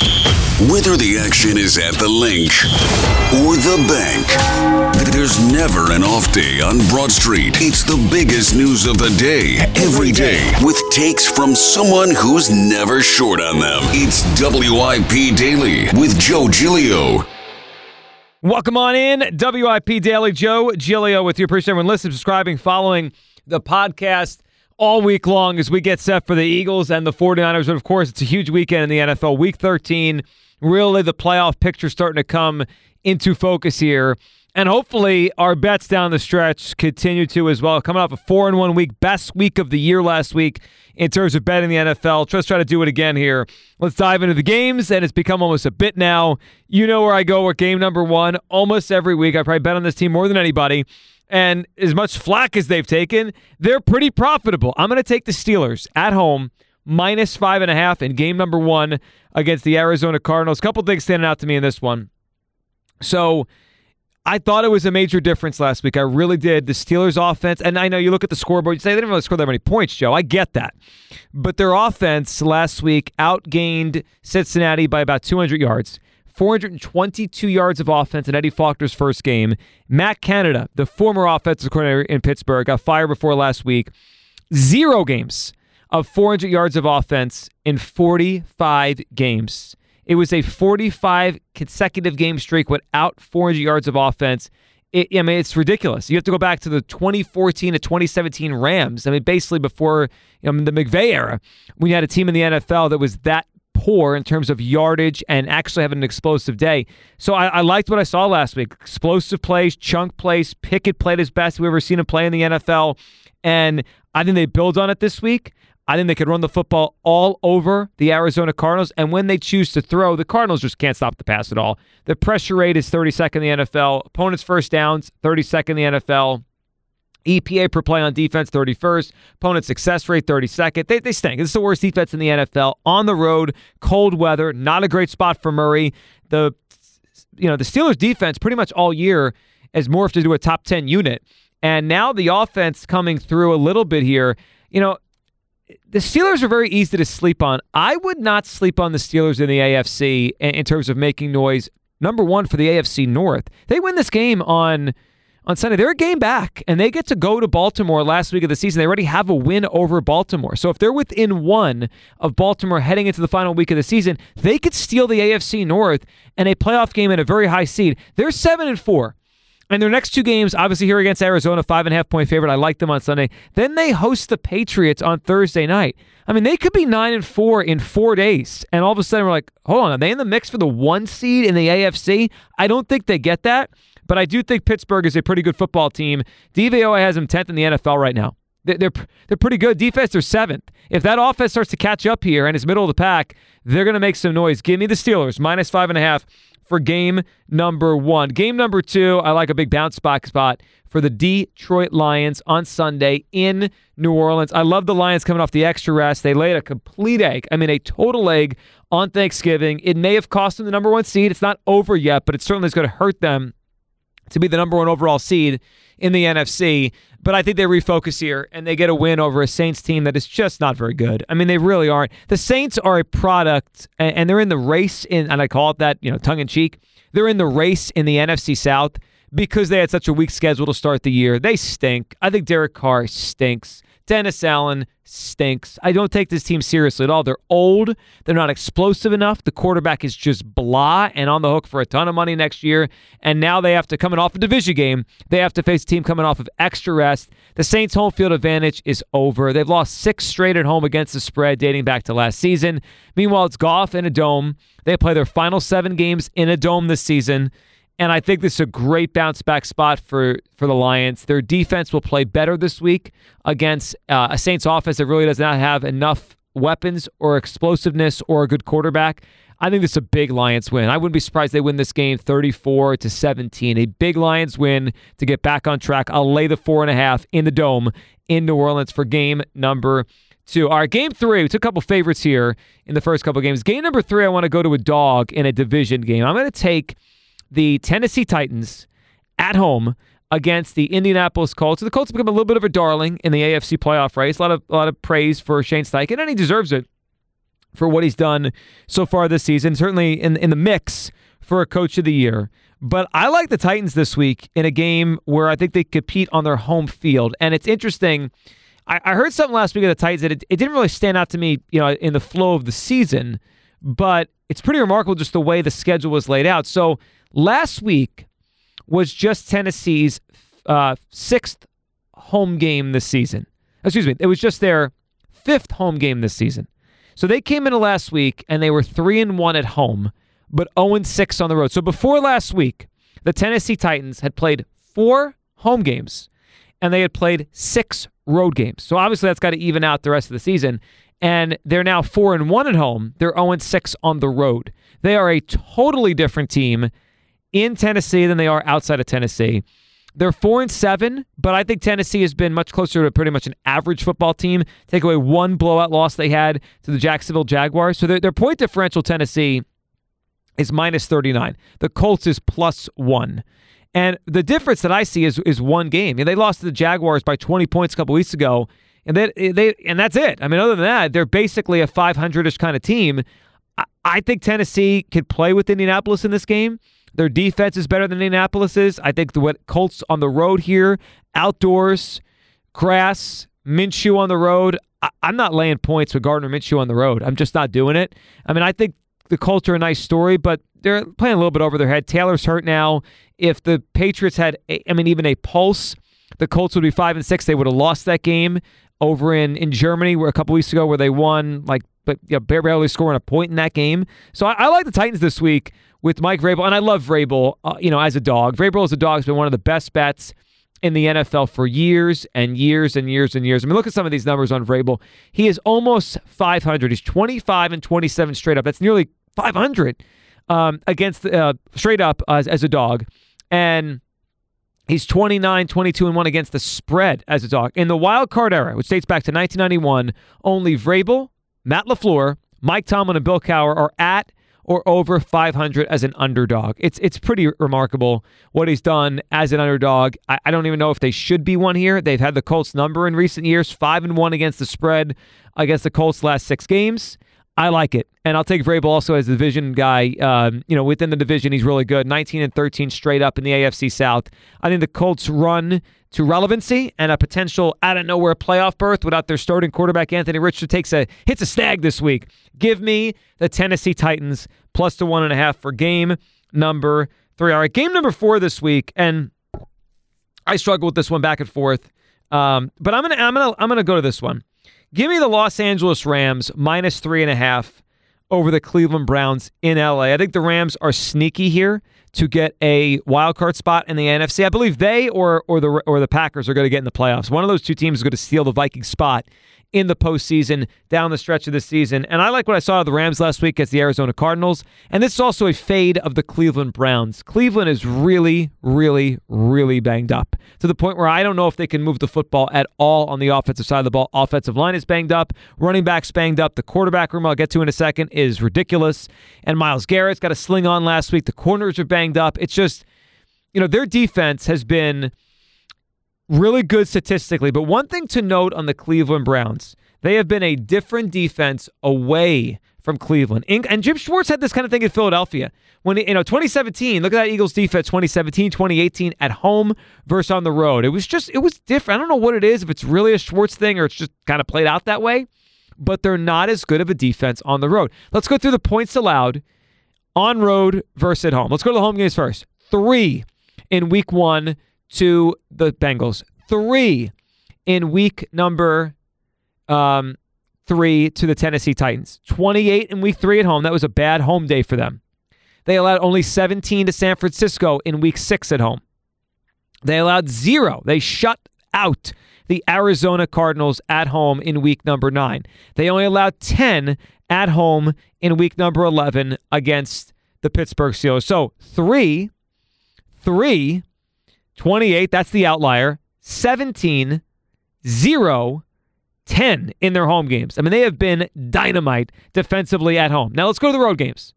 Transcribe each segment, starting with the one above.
Whether the action is at the Linc or the bank, there's never an off day on Broad Street. It's the biggest news of the day, every day, with takes from someone who's never short on them. It's WIP Daily with Joe Giglio. Welcome on in, WIP Daily. Joe Giglio with you. Appreciate everyone listening, subscribing, following the podcast all week long as we get set for the Eagles and the 49ers. But of course, it's a huge weekend in the NFL. Week 13, really the playoff picture starting to come into focus here. And hopefully our bets down the stretch continue to as well. Coming off a four and one week, best week of the year last week in terms of betting the NFL. Let's try to do it again here. Let's dive into the games, and it's become almost a bit now. You know where I go with game number one almost every week. I probably bet on this team more than anybody. And as much flack as they've taken, they're pretty profitable. I'm going to take the Steelers at home minus five and a half in game number one against the Arizona Cardinals. A couple things standing out to me in this one. So I thought it was a major difference last week. I really did. The Steelers' offense, and I know you look at the scoreboard, you say they didn't really score that many points, Joe. I get that. But their offense last week outgained Cincinnati by about 200 yards. 422 yards of offense in Eddie Faulkner's first game. Matt Canada, the former offensive coordinator in Pittsburgh, got fired before last week. Zero games of 400 yards of offense in 45 games. It was a 45 consecutive game streak without 400 yards of offense. It, I mean, it's ridiculous. You have to go back to the 2014 to 2017 Rams. I mean, basically before you know, the McVay era, when you had a team in the NFL that was that poor in terms of yardage and actually having an explosive day. So I, I, liked what I saw last week. Explosive plays, chunk plays. Pickett played his best we've ever seen him play in the NFL. And I think they build on it this week. I think they could run the football all over the Arizona Cardinals. And when they choose to throw, the Cardinals just can't stop the pass at all. The pressure rate is 32nd in the NFL. Opponents' first downs, 32nd in the NFL. EPA per play on defense, 31st. Opponent success rate, 32nd. They, they stink. This is the worst defense in the NFL. On the road, cold weather, not a great spot for Murray. The you know the Steelers defense pretty much all year has morphed into a top 10 unit. And now the offense coming through a little bit here. You know, the Steelers are very easy to sleep on. I would not sleep on the Steelers in the AFC in terms of making noise. Number one for the AFC North. They win this game on on Sunday. They're a game back, and they get to go to Baltimore last week of the season. They already have a win over Baltimore. So if they're within one of Baltimore heading into the final week of the season, they could steal the AFC North and a playoff game in a very high seed. They're seven and four. And their next two games, obviously here against Arizona, five and a half point favorite. I like them on Sunday. Then they host the Patriots on Thursday night. I mean, they could be nine and four in four days, and all of a sudden we're like, hold on, are they in the mix for the one seed in the AFC? I don't think they get that. But I do think Pittsburgh is a pretty good football team. DVOA has them 10th in the NFL right now. They're, they're pretty good. Defense, they're seventh. If that offense starts to catch up here and is middle of the pack, they're going to make some noise. Give me the Steelers, minus five and a half for game number one. Game number two, I like a big bounce back spot for the Detroit Lions on Sunday in New Orleans. I love the Lions coming off the extra rest. They laid a complete egg. I mean, a total egg on Thanksgiving. It may have cost them the number one seed. It's not over yet, but it certainly is going to hurt them to be the number one overall seed in the NFC. But I think they refocus here and they get a win over a Saints team that is just not very good. I mean, they really aren't. The Saints are a product, and they're in the race in, and I call it that, you know, tongue in cheek. They're in the race in the NFC South because they had such a weak schedule to start the year. They stink. I think Derek Carr stinks. Dennis Allen stinks. I don't take this team seriously at all. They're old. They're not explosive enough. The quarterback is just blah and on the hook for a ton of money next year. And now they have to, coming off a division game, they have to face a team coming off of extra rest. The Saints' home field advantage is over. They've lost six straight at home against the spread dating back to last season. Meanwhile, it's golf in a dome. They play their final seven games in a dome this season. And I think this is a great bounce back spot for, for the Lions. Their defense will play better this week against uh, a Saints offense that really does not have enough weapons or explosiveness or a good quarterback. I think this is a big Lions win. I wouldn't be surprised they win this game 34 to 17. A big Lions win to get back on track. I'll lay the four and a half in the dome in New Orleans for game number two. All right, game three. We took a couple favorites here in the first couple games. Game number three, I want to go to a dog in a division game. I'm going to take the Tennessee Titans at home against the Indianapolis Colts. The Colts have become a little bit of a darling in the AFC playoff race. A lot of a lot of praise for Shane Steichen, and he deserves it for what he's done so far this season. Certainly in in the mix for a coach of the year. But I like the Titans this week in a game where I think they compete on their home field. And it's interesting. I, I heard something last week of the Titans that it, it didn't really stand out to me, you know, in the flow of the season, but it's pretty remarkable just the way the schedule was laid out. So last week was just Tennessee's uh, sixth home game this season. Excuse me, it was just their fifth home game this season. So they came into last week and they were three and one at home, but 0 and 6 on the road. So before last week, the Tennessee Titans had played four home games and they had played six road games. So obviously that's got to even out the rest of the season. And they're now four and one at home. They're 0 and 6 on the road. They are a totally different team in Tennessee than they are outside of Tennessee. They're four and seven, but I think Tennessee has been much closer to pretty much an average football team. Take away one blowout loss they had to the Jacksonville Jaguars. So their, their point differential, Tennessee, is minus 39. The Colts is plus one. And the difference that I see is is one game. I mean, they lost to the Jaguars by 20 points a couple weeks ago, and they, they and that's it. I mean, other than that, they're basically a 500ish kind of team. I, I think Tennessee could play with Indianapolis in this game. Their defense is better than Indianapolis's. I think the what Colts on the road here, outdoors, grass, Minshew on the road. I, am not laying points with Gardner Minshew on the road. I'm just not doing it. I mean, I think the Colts are a nice story, but they're playing a little bit over their head. Taylor's hurt now. If the Patriots had, a, I mean, even a pulse, the Colts would be five and six. They would have lost that game over in in Germany, where a couple weeks ago, where they won like, but you know, barely scoring a point in that game. So I, I like the Titans this week with Mike Vrabel, and I love Vrabel. Uh, you know, as a dog, Vrabel as a dog has been one of the best bets in the NFL for years and years and years and years. I mean, look at some of these numbers on Vrabel. He is almost 500. He's 25 and 27 straight up. That's nearly 500 um, against uh, straight up as, as a dog, and he's 29, 22 and one against the spread as a dog in the wild card era, which dates back to 1991. Only Vrabel, Matt LaFleur, Mike Tomlin, and Bill Cowher are at or over 500 as an underdog. It's it's pretty remarkable what he's done as an underdog. I, I, don't even know if they should be one here. They've had the Colts number in recent years, five and one against the spread against the Colts last six games. I like it, and I'll take Vrabel also as the division guy. Um, you know, within the division, he's really good. 19 and 13 straight up in the AFC South. I think the Colts run to relevancy and a potential out of nowhere playoff berth without their starting quarterback Anthony Richardson takes a hits a snag this week. Give me the Tennessee Titans plus the one and a half for game number three. All right, game number four this week, and I struggle with this one back and forth. Um, but I'm gonna I'm gonna I'm gonna go to this one. Give me the Los Angeles Rams minus three and a half over the Cleveland Browns in LA. I think the Rams are sneaky here to get a wild card spot in the NFC. I believe they or or the or the Packers are going to get in the playoffs. One of those two teams is going to steal the Viking spot in the postseason down the stretch of the season. And I like what I saw of the Rams last week against the Arizona Cardinals. And this is also a fade of the Cleveland Browns. Cleveland is really, really, really banged up to the point where I don't know if they can move the football at all on the offensive side of the ball. Offensive line is banged up, running backs banged up. The quarterback room I'll get to in a second is ridiculous. And Myles Garrett's got a sling on last week. The corners are banged up. It's just, you know, their defense has been really good statistically. But one thing to note on the Cleveland Browns, they have been a different defense away from Cleveland. And Jim Schwartz had this kind of thing in Philadelphia. When, you know, 2017, look at that Eagles defense 2017, 2018 at home versus on the road. It was just, it was different. I don't know what it is, if it's really a Schwartz thing or it's just kind of played out that way, but they're not as good of a defense on the road. Let's go through the points allowed on road versus at home. Let's go to the home games first. Three in week one to the Bengals, three in week number um, three to the Tennessee Titans, 28 in week three at home. That was a bad home day for them. They allowed only 17 to San Francisco in week six at home. They allowed zero. They shut out the Arizona Cardinals at home in week number nine. They only allowed 10 at home in week number 11 against the Pittsburgh Steelers. So three, three, 28, that's the outlier, 17, 0, 10 in their home games. I mean, they have been dynamite defensively at home. Now let's go to the road games.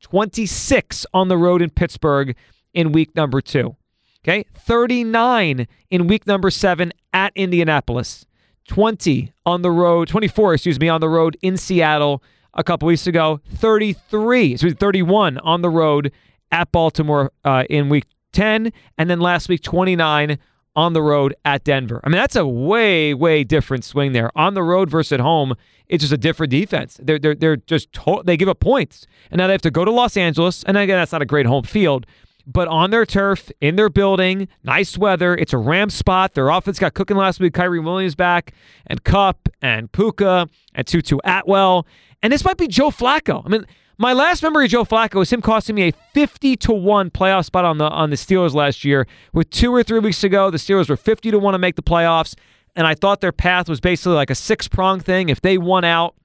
26 on the road in Pittsburgh in week number two. Okay, 39 in week number seven at Indianapolis. 20 on the road, 24, excuse me, on the road in Seattle a couple weeks ago. 33, excuse me, 31 on the road at Baltimore uh, in week 10. And then last week, 29 on the road at Denver. I mean, that's a way, way different swing there. On the road versus at home, it's just a different defense. They're they're they're just to- they give up points, and now they have to go to Los Angeles, and again, that's not a great home field. But on their turf, in their building, nice weather. It's a Ram spot. Their offense got cooking last week. Kyren Williams back, and Kupp, and Puka, and Tutu Atwell. And this might be Joe Flacco. I mean, my last memory of Joe Flacco was him costing me a 50 to 1 playoff spot on the on the Steelers last year. With two or three weeks ago, the Steelers were 50 to 1 to make the playoffs. And I thought their path was basically like a six prong thing. If they won out,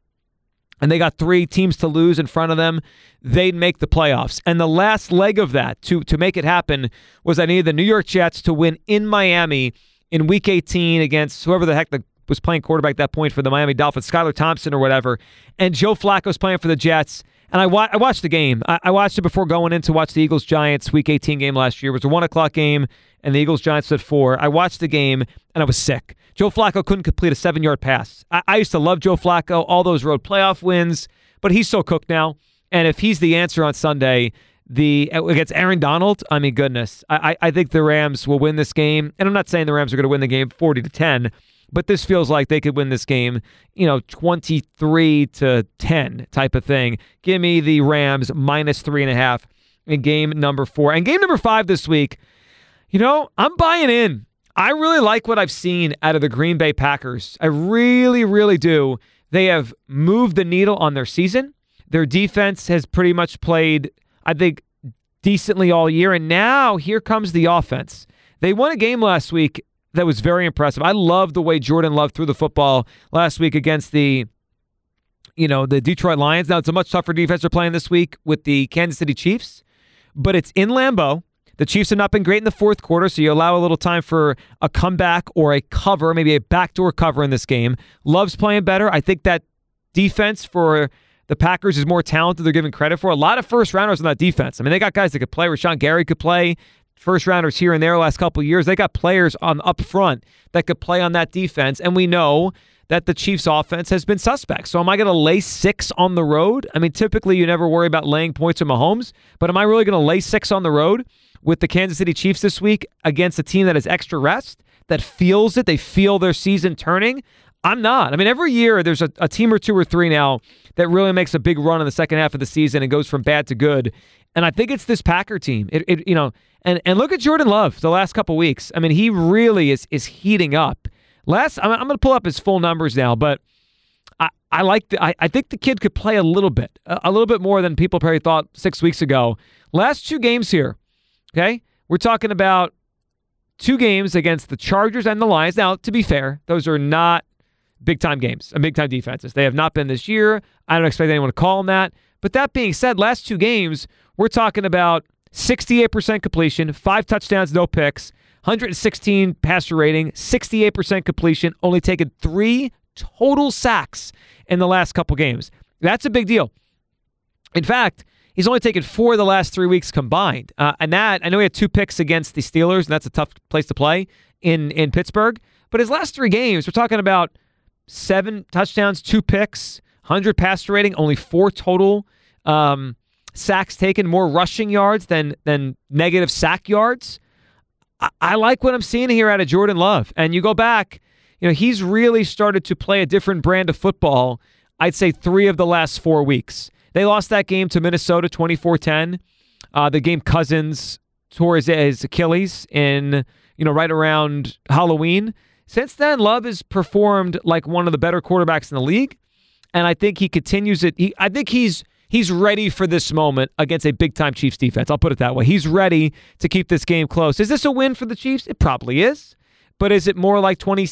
and they got three teams to lose in front of them, they'd make the playoffs. And the last leg of that to to make it happen was I needed the New York Jets to win in Miami in Week 18 against whoever the heck the, was playing quarterback at that point for the Miami Dolphins, Skylar Thompson or whatever. And Joe Flacco's playing for the Jets. And I, wa- I watched the game. I-, I watched it before going in to watch the Eagles Giants Week 18 game last year. It was a one o'clock game, and the Eagles Giants at four. I watched the game, and I was sick. Joe Flacco couldn't complete a seven yard pass. I, I used to love Joe Flacco, all those road playoff wins, but he's so cooked now. And if he's the answer on Sunday, the uh, against Aaron Donald, I mean, goodness, I, I think the Rams will win this game. And I'm not saying the Rams are going to win the game 40 to 10, but this feels like they could win this game, you know, 23 to 10 type of thing. Give me the Rams minus three and a half in game number four. And game number five this week, you know, I'm buying in. I really like what I've seen out of the Green Bay Packers. I really, really do. They have moved the needle on their season. Their defense has pretty much played, I think, decently all year. And now here comes the offense. They won a game last week that was very impressive. I love the way Jordan Love threw the football last week against the you know, the Detroit Lions. Now it's a much tougher defense they're playing this week with the Kansas City Chiefs, but it's in Lambeau. The Chiefs have not been great in the fourth quarter, so you allow a little time for a comeback or a cover, maybe a backdoor cover in this game. Love's playing better. I think that defense for the Packers is more talented. They're given credit for a lot of first rounders on that defense. I mean, they got guys that could play. Rashan Gary could play. First rounders here and there last couple years. They got players on up front that could play on that defense, and we know that the Chiefs' offense has been suspect. So am I going to lay six on the road? I mean, typically you never worry about laying points with Mahomes, but am I really going to lay six on the road with the Kansas City Chiefs this week against a team that has extra rest, that feels it, they feel their season turning? I'm not. I mean, every year there's a, a team or two or three now that really makes a big run in the second half of the season and goes from bad to good. And I think it's this Packer team. It, it you know, and and look at Jordan Love the last couple weeks. I mean, he really is is heating up. Last, I'm, I'm going to pull up his full numbers now, but I, I like the, I, I think the kid could play a little bit, a, a little bit more than people probably thought six weeks ago. Last two games here, okay, we're talking about two games against the Chargers and the Lions. Now, to be fair, those are not big time games uh, and big time defenses. They have not been this year. I don't expect anyone to call them that. But that being said, last two games, we're talking about 68% completion, five touchdowns, no picks, 116 passer rating, 68% completion, only taken three total sacks in the last couple games. That's a big deal. In fact, he's only taken four of the last three weeks combined. Uh, and that, I know he had two picks against the Steelers, and that's a tough place to play in, in Pittsburgh. But his last three games, we're talking about seven touchdowns, two picks, 100 passer rating, only four total um, sacks taken, more rushing yards than than negative sack yards. I, I like what I'm seeing here out of Jordan Love. And you go back, you know, he's really started to play a different brand of football. I'd say three of the last four weeks. They lost that game to Minnesota 24 10. Uh, the game Cousins tore his, his Achilles in, you know, right around Halloween. Since then, Love has performed like one of the better quarterbacks in the league. And I think he continues it. He, I think he's he's ready for this moment against a big time Chiefs defense. I'll put it that way. He's ready to keep this game close. Is this a win for the Chiefs? It probably is. But is it more like 20,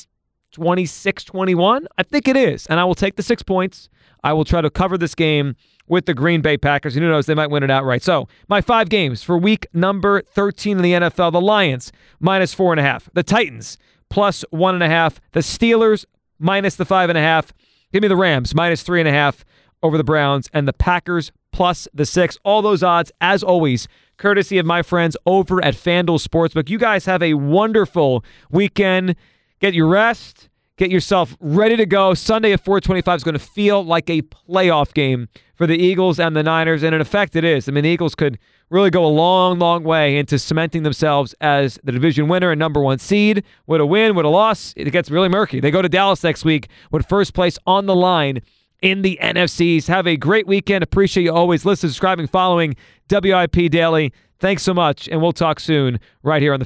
26 21? I think it is. And I will take the six points. I will try to cover this game with the Green Bay Packers. And who knows, they might win it outright. So, my five games for week number 13 in the NFL the Lions, minus four and a half. The Titans, plus one and a half. The Steelers, minus the five and a half. Give me the Rams, minus three and a half over the Browns. And the Packers, plus the six. All those odds, as always, courtesy of my friends over at FanDuel Sportsbook. You guys have a wonderful weekend. Get your rest. Get yourself ready to go. Sunday at 425 is going to feel like a playoff game for the Eagles and the Niners. And in effect, it is. I mean, the Eagles could really go a long, long way into cementing themselves as the division winner and number one seed. With a win, with a loss, it gets really murky. They go to Dallas next week with first place on the line in the NFCs. Have a great weekend. Appreciate you always listening, subscribing, following WIP Daily. Thanks so much, and we'll talk soon right here on the feed.